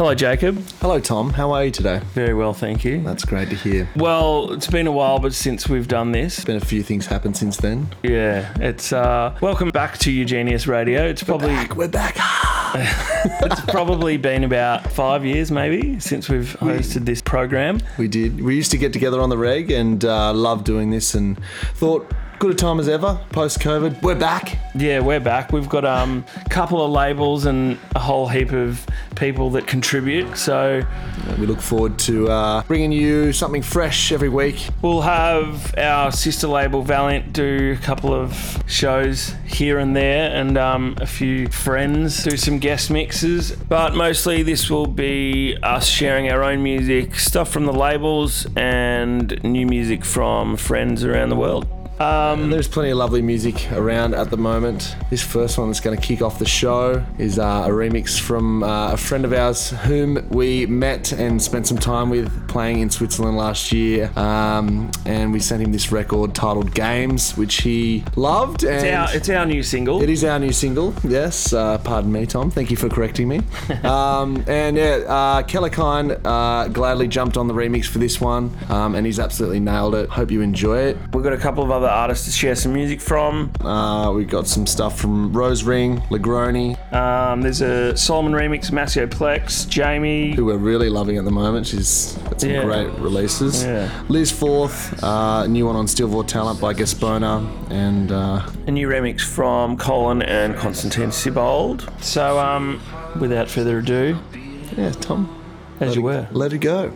Hello, Jacob. Hello, Tom. How are you today? Very well, thank you. That's great to hear. Well, it's been a while, but since we've done this, Been a few things happen since then. yeah, it's uh, welcome back to Eugenius Radio. It's probably Back, we're back. it's probably been about five years, maybe, since we've hosted this program. We did. We used to get together on the reg and uh, loved doing this and thought good a time as ever post COVID. We're back. Yeah, we're back. We've got um, a couple of labels and a whole heap of people that contribute. So We look forward to uh, bringing you something fresh every week. we'll have our sister label Valiant do a couple of shows here and there, and um, a few friends do some guest mixes. But mostly, this will be us sharing our own music, stuff from the labels, and new music from friends around the world. Um, There's plenty of lovely music around at the moment. This first one that's going to kick off the show is uh, a remix from uh, a friend of ours whom we met and spent some time with playing in Switzerland last year. Um, and we sent him this record titled Games, which he loved. And it's, our, it's our new single. It is our new single, yes. Uh, pardon me, Tom. Thank you for correcting me. um, and yeah, uh, Kellerkind uh, gladly jumped on the remix for this one, um, and he's absolutely nailed it. Hope you enjoy it. We've got a couple of other artists to share some music from. Uh, we got some stuff from Rose Ring, Lagroni, Um, there's a Solomun remix, Maceo Plex, Jamie. who we're really loving at the moment. She's got some Yeah. great releases. Yeah. Liz Forth, uh, new one on Stil vor Talent by Gaspona, and uh, a new remix from Colin and Constantin Sibold. So, um, without further ado, yeah, Tom, as you were. let it go.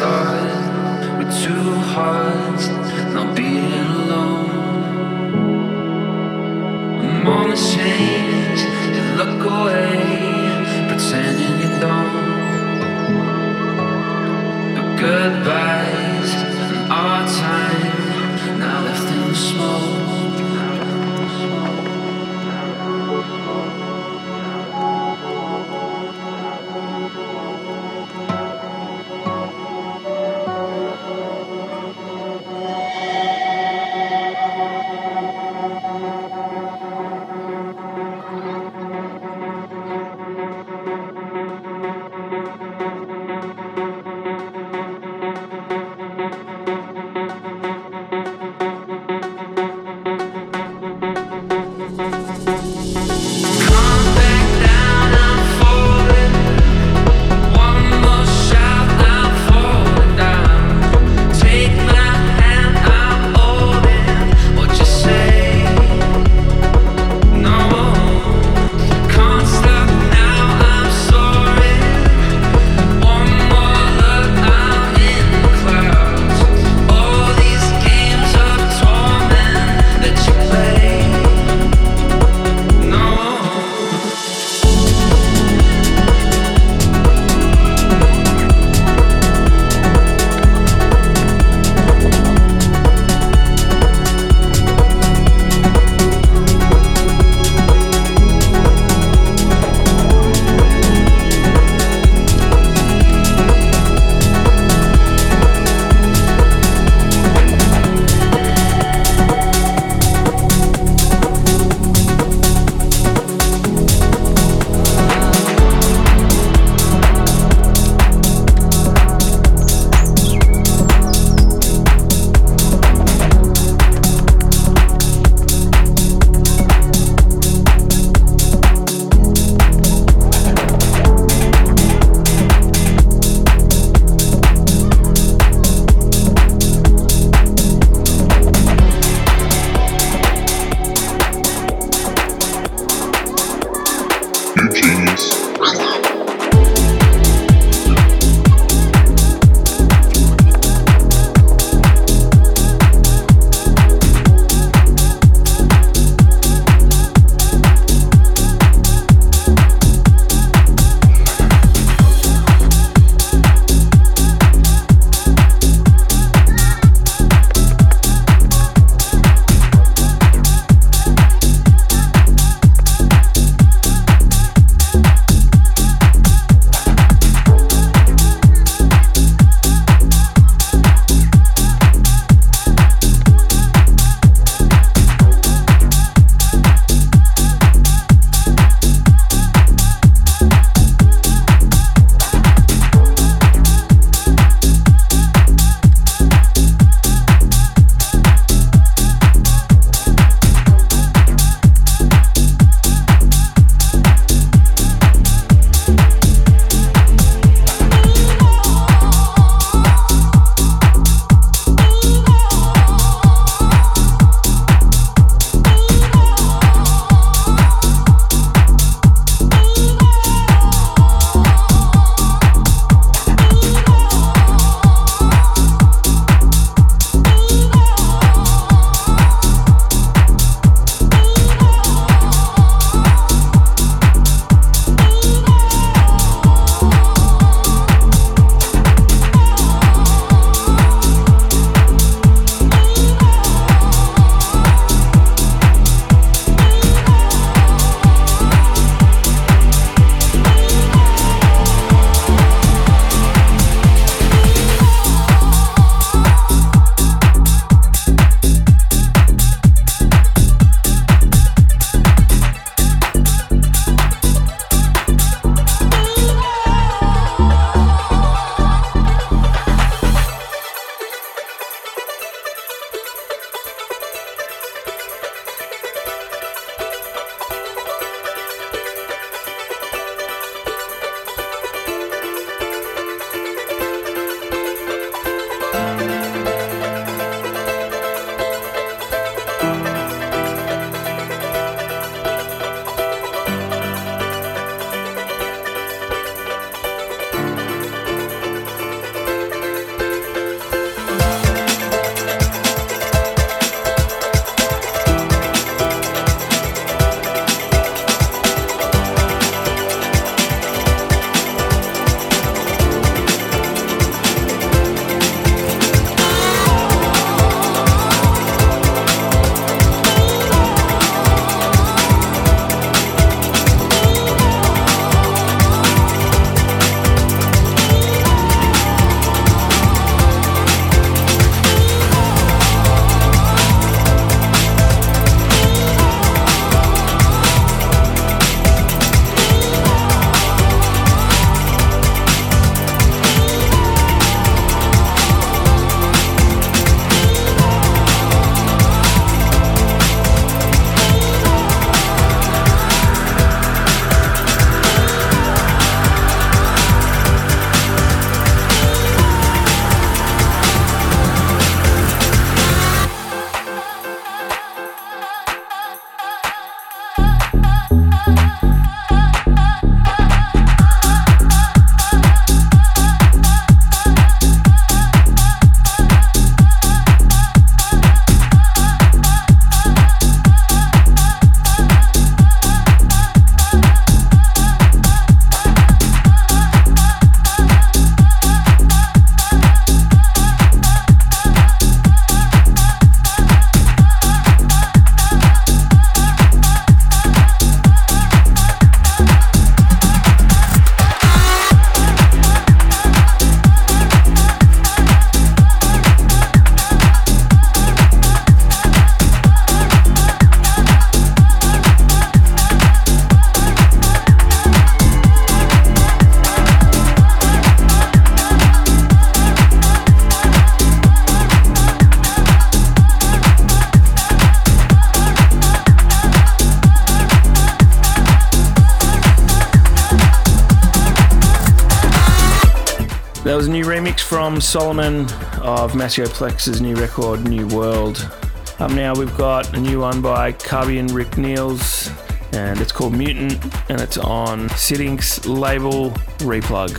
With two hearts, not being alone. I'm on the change, you look away, pretending you don't. The goodbyes Solomun of Maceo Plex's new record, New World. Up now, we've got a new one by Carby and Rick Niels, and it's called Mutant, and it's on Sittings label Replug.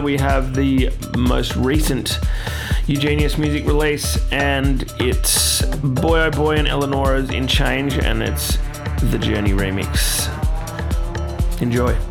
We have the most recent Eugenius music release, and it's Boy Oh Boy and Eleonora's In Change, and it's the Journey remix. Enjoy.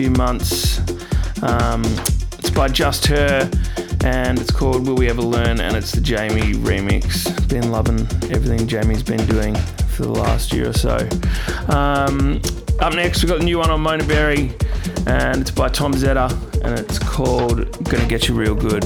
Few months. Um, it's by Just Her and it's called Will We Ever Learn and it's the Jamie remix. Been loving everything Jamie's been doing for the last year or so. Um, up next, we've got the new one on Monaberry and it's by Tom Zeta and it's called Gonna Get You Real Good.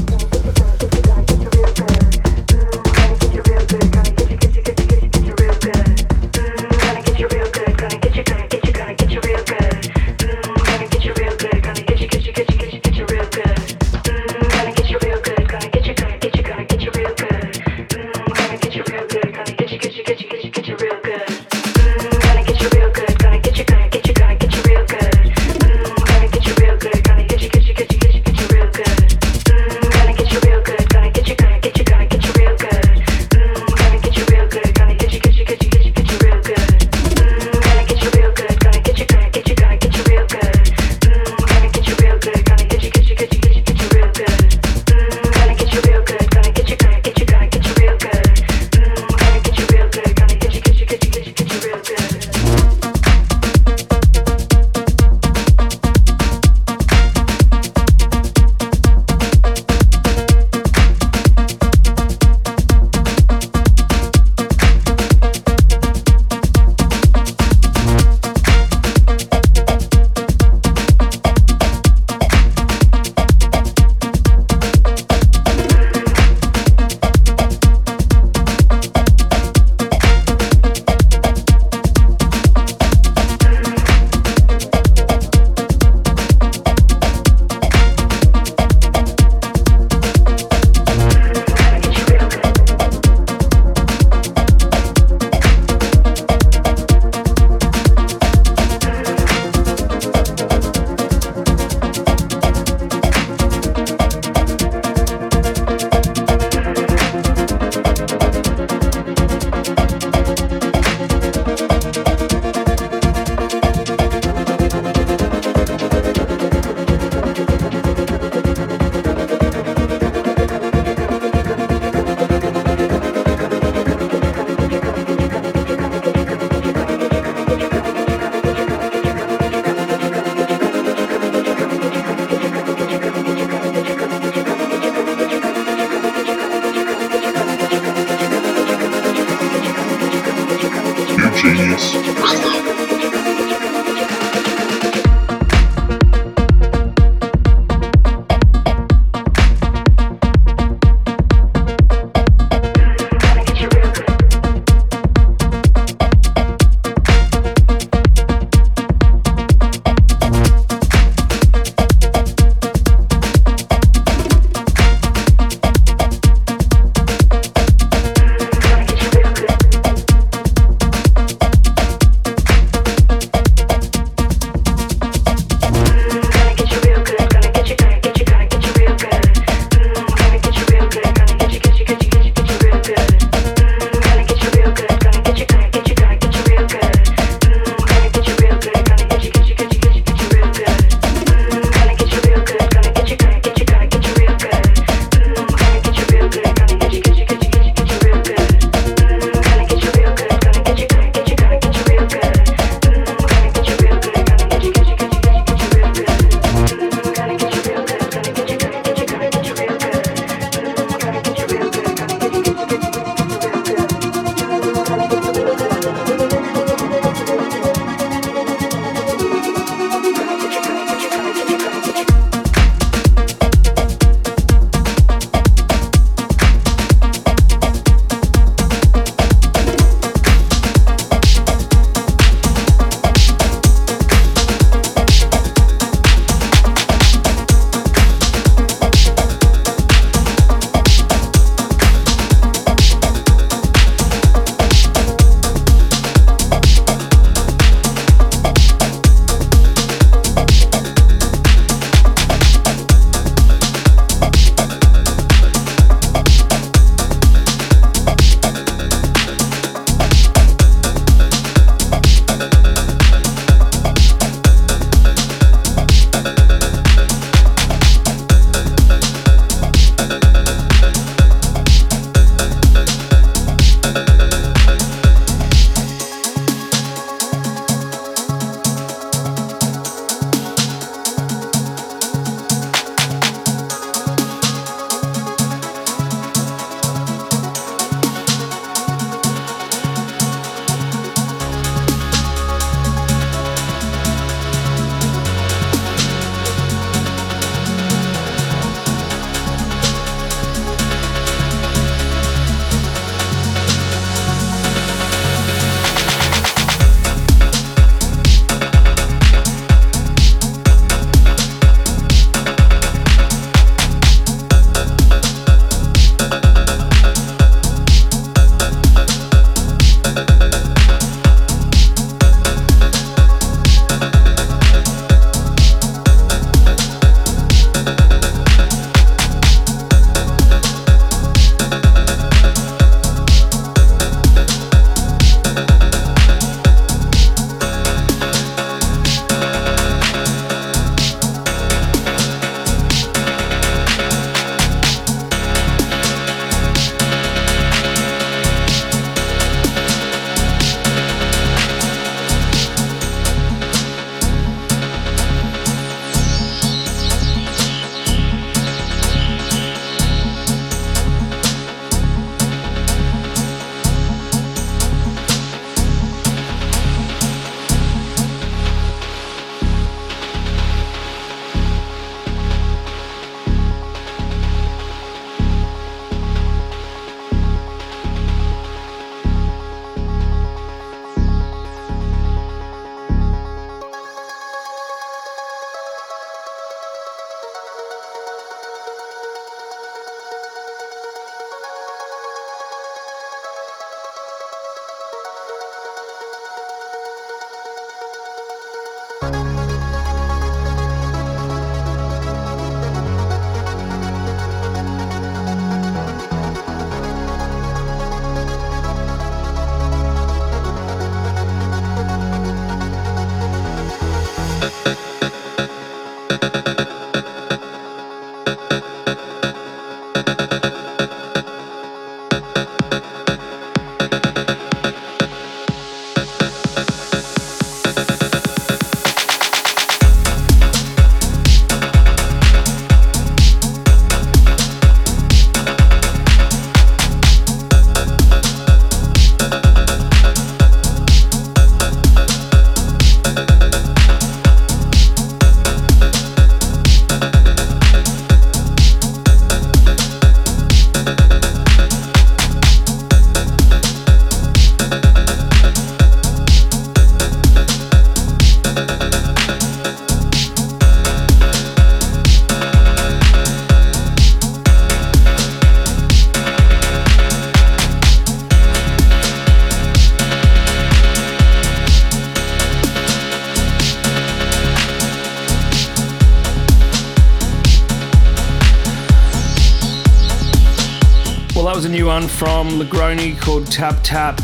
From Lagroni called Tap Tap.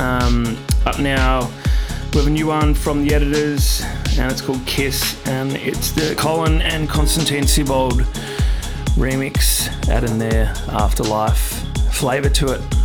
Um, up now, we have a new one from the editors, and it's called Kiss, and it's the Colyn and Constantin Sibold remix. Add in there afterlife flavor to it.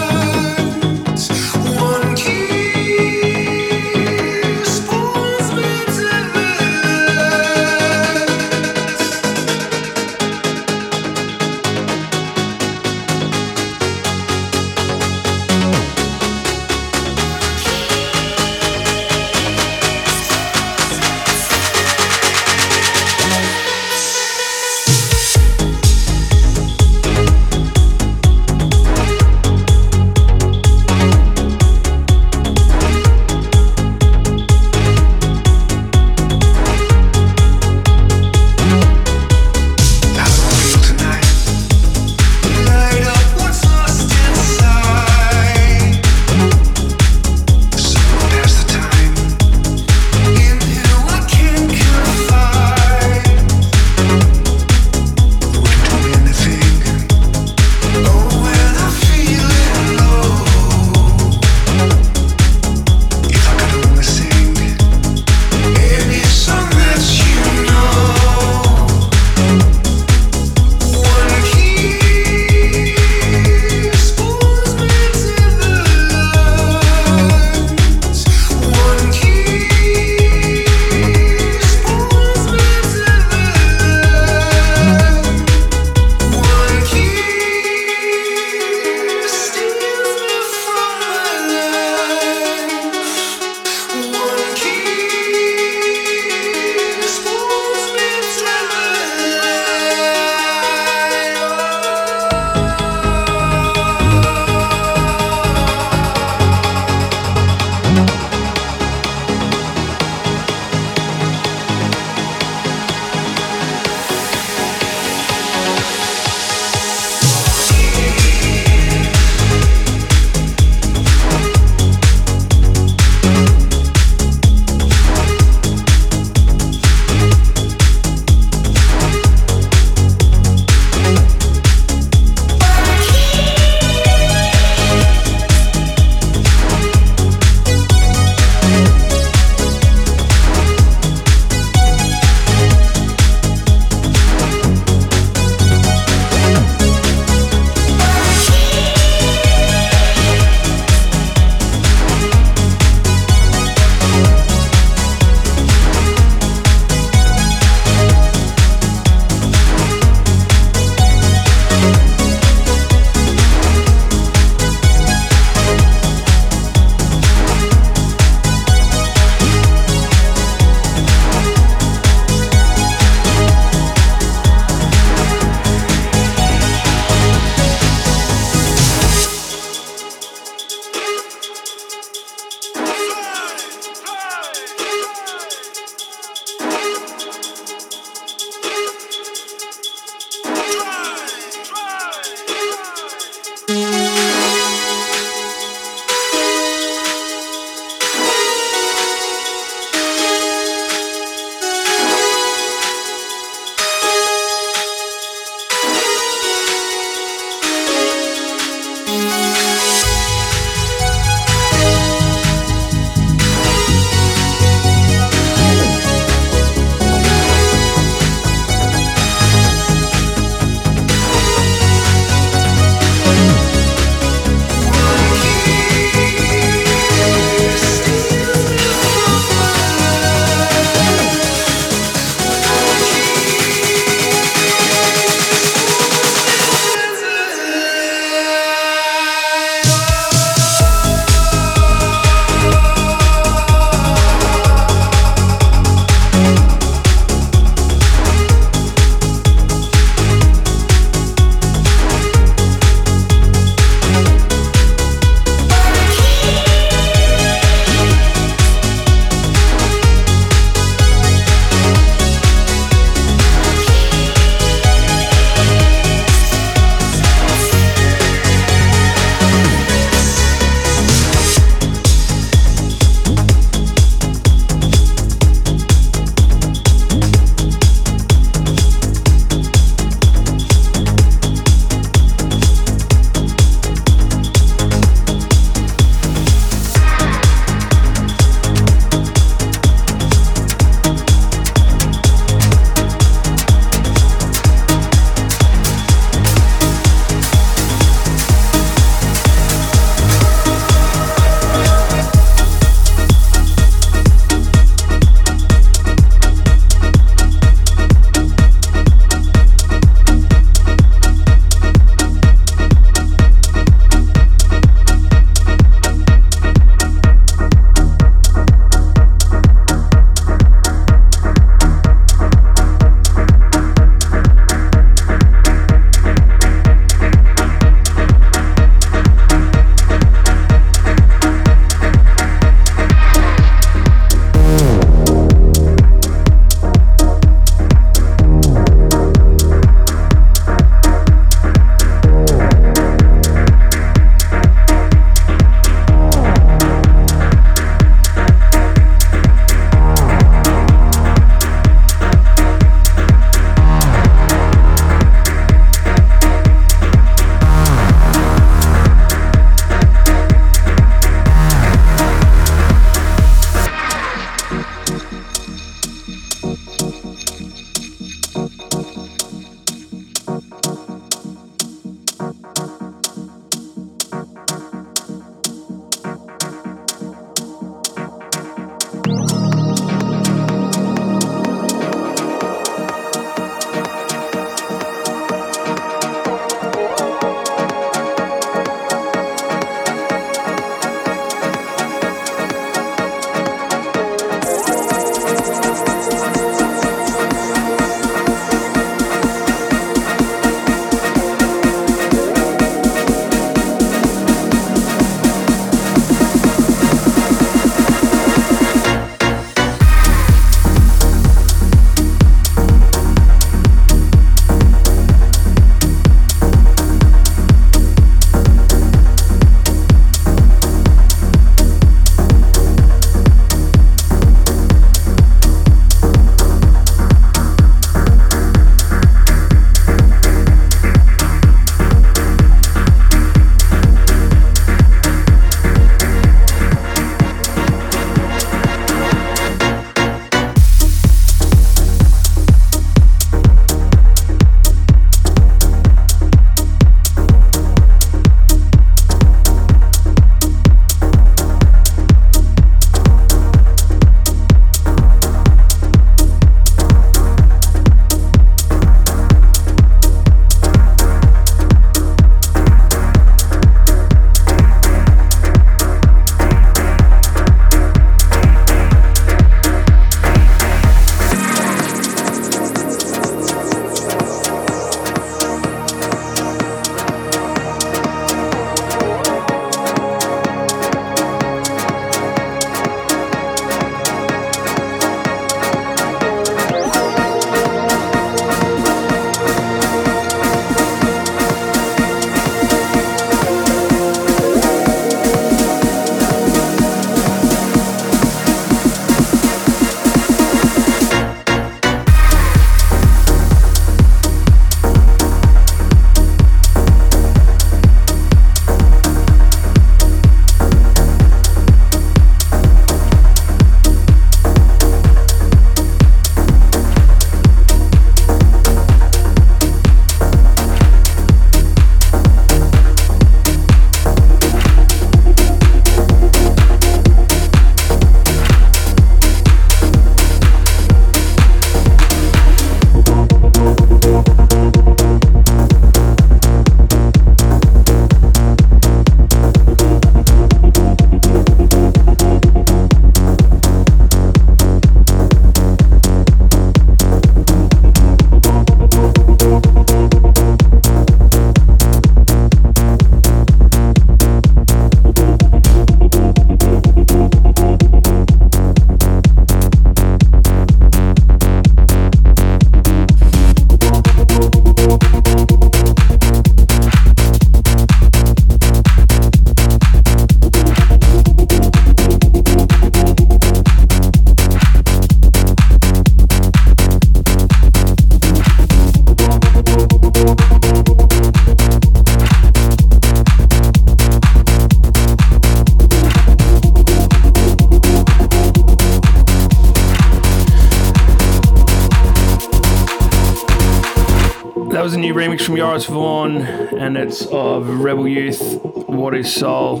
From Joris Voorn, and it's of Rebel Youth, What is Soul.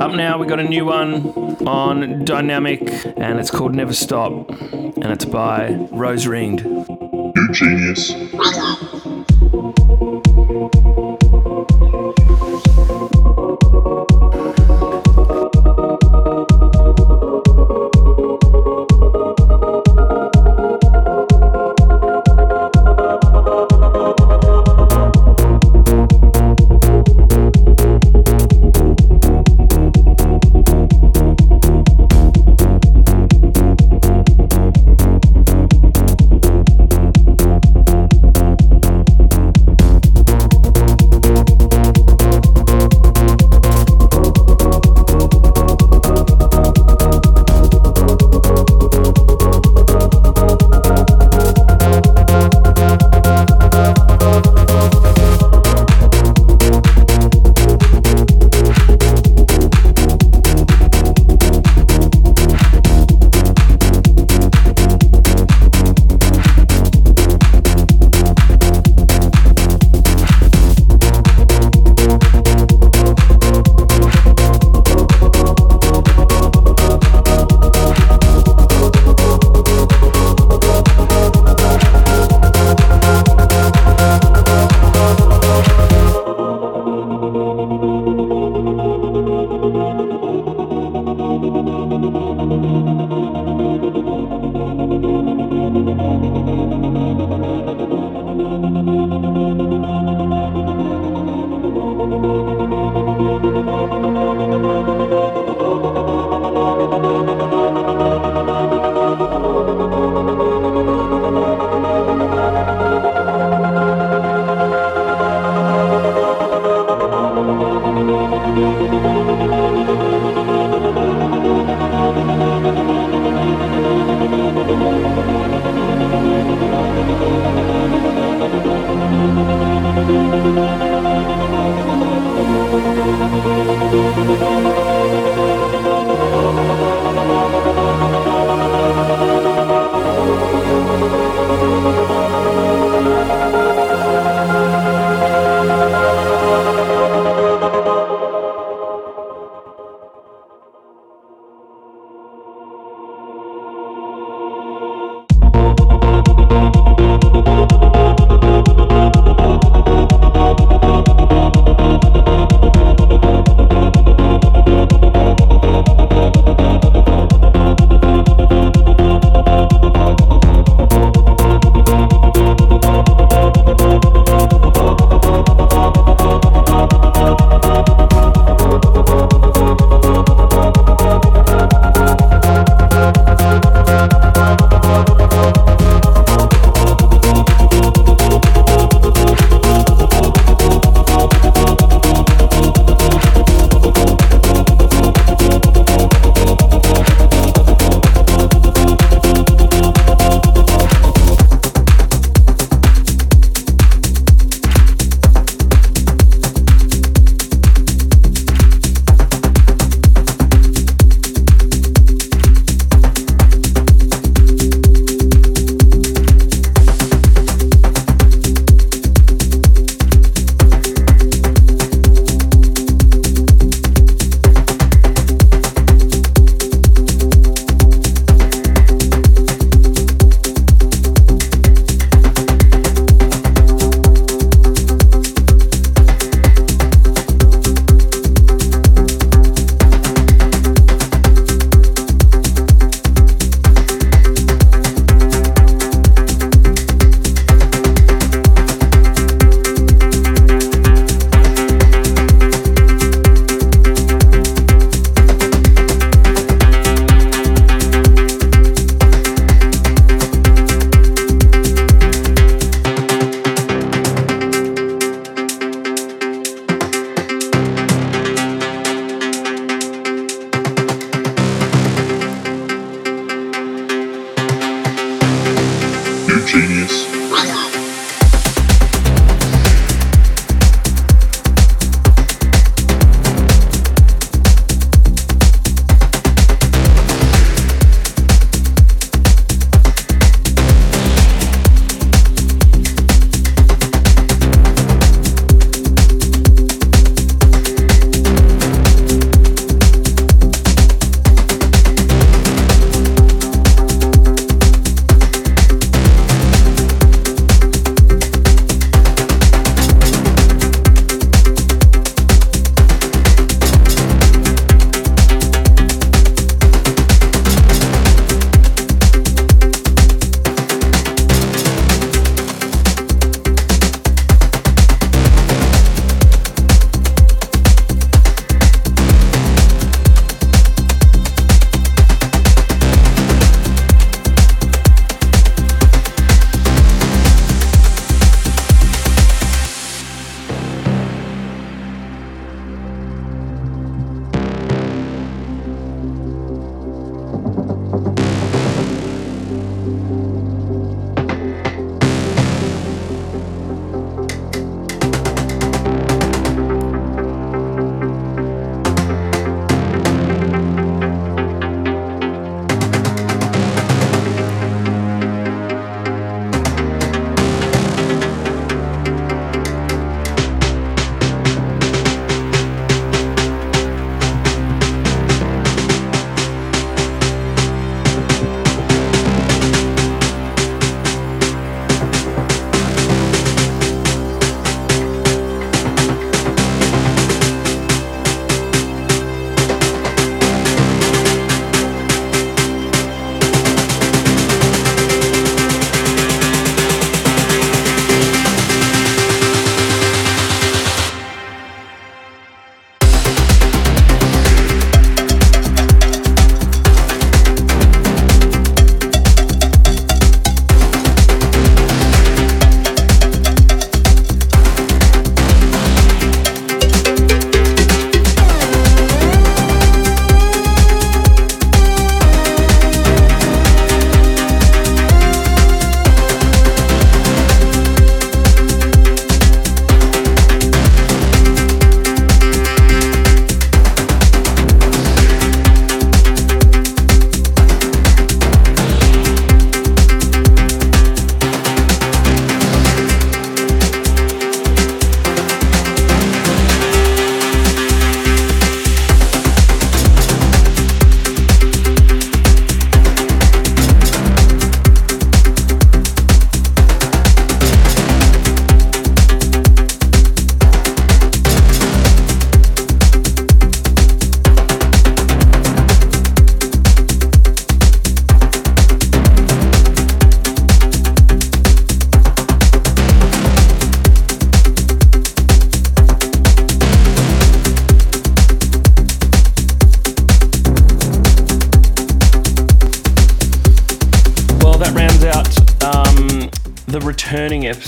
Up now, we got a new one on Diynamic, and it's called Never Stop, and it's by Rose Ringed. You genius.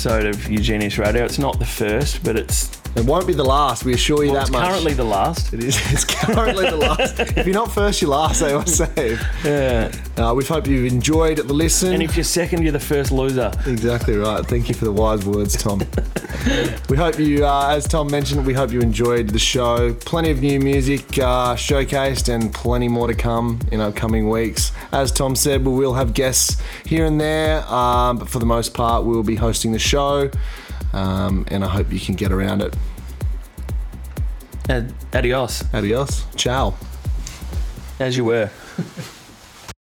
Episode of Eugenius Radio. It's not the first, but it's, It won't be the last. We assure you well, that it's much. currently the last. It is. It's currently the last. If you're not first, you're last. They always say. Yeah. Uh, we hope you've enjoyed the listen. And if you're second, you're the first loser. Exactly right. Thank you for the wise words, Tom. we hope you, uh, as Tom mentioned, we hope you enjoyed the show. Plenty of new music uh, showcased and plenty more to come in upcoming weeks. As Tom said, we will have guests here and there, um, but for the most part, we will be hosting the show. Um, and I hope you can get around it. Ad- adios, Adios. Ciao. as you were.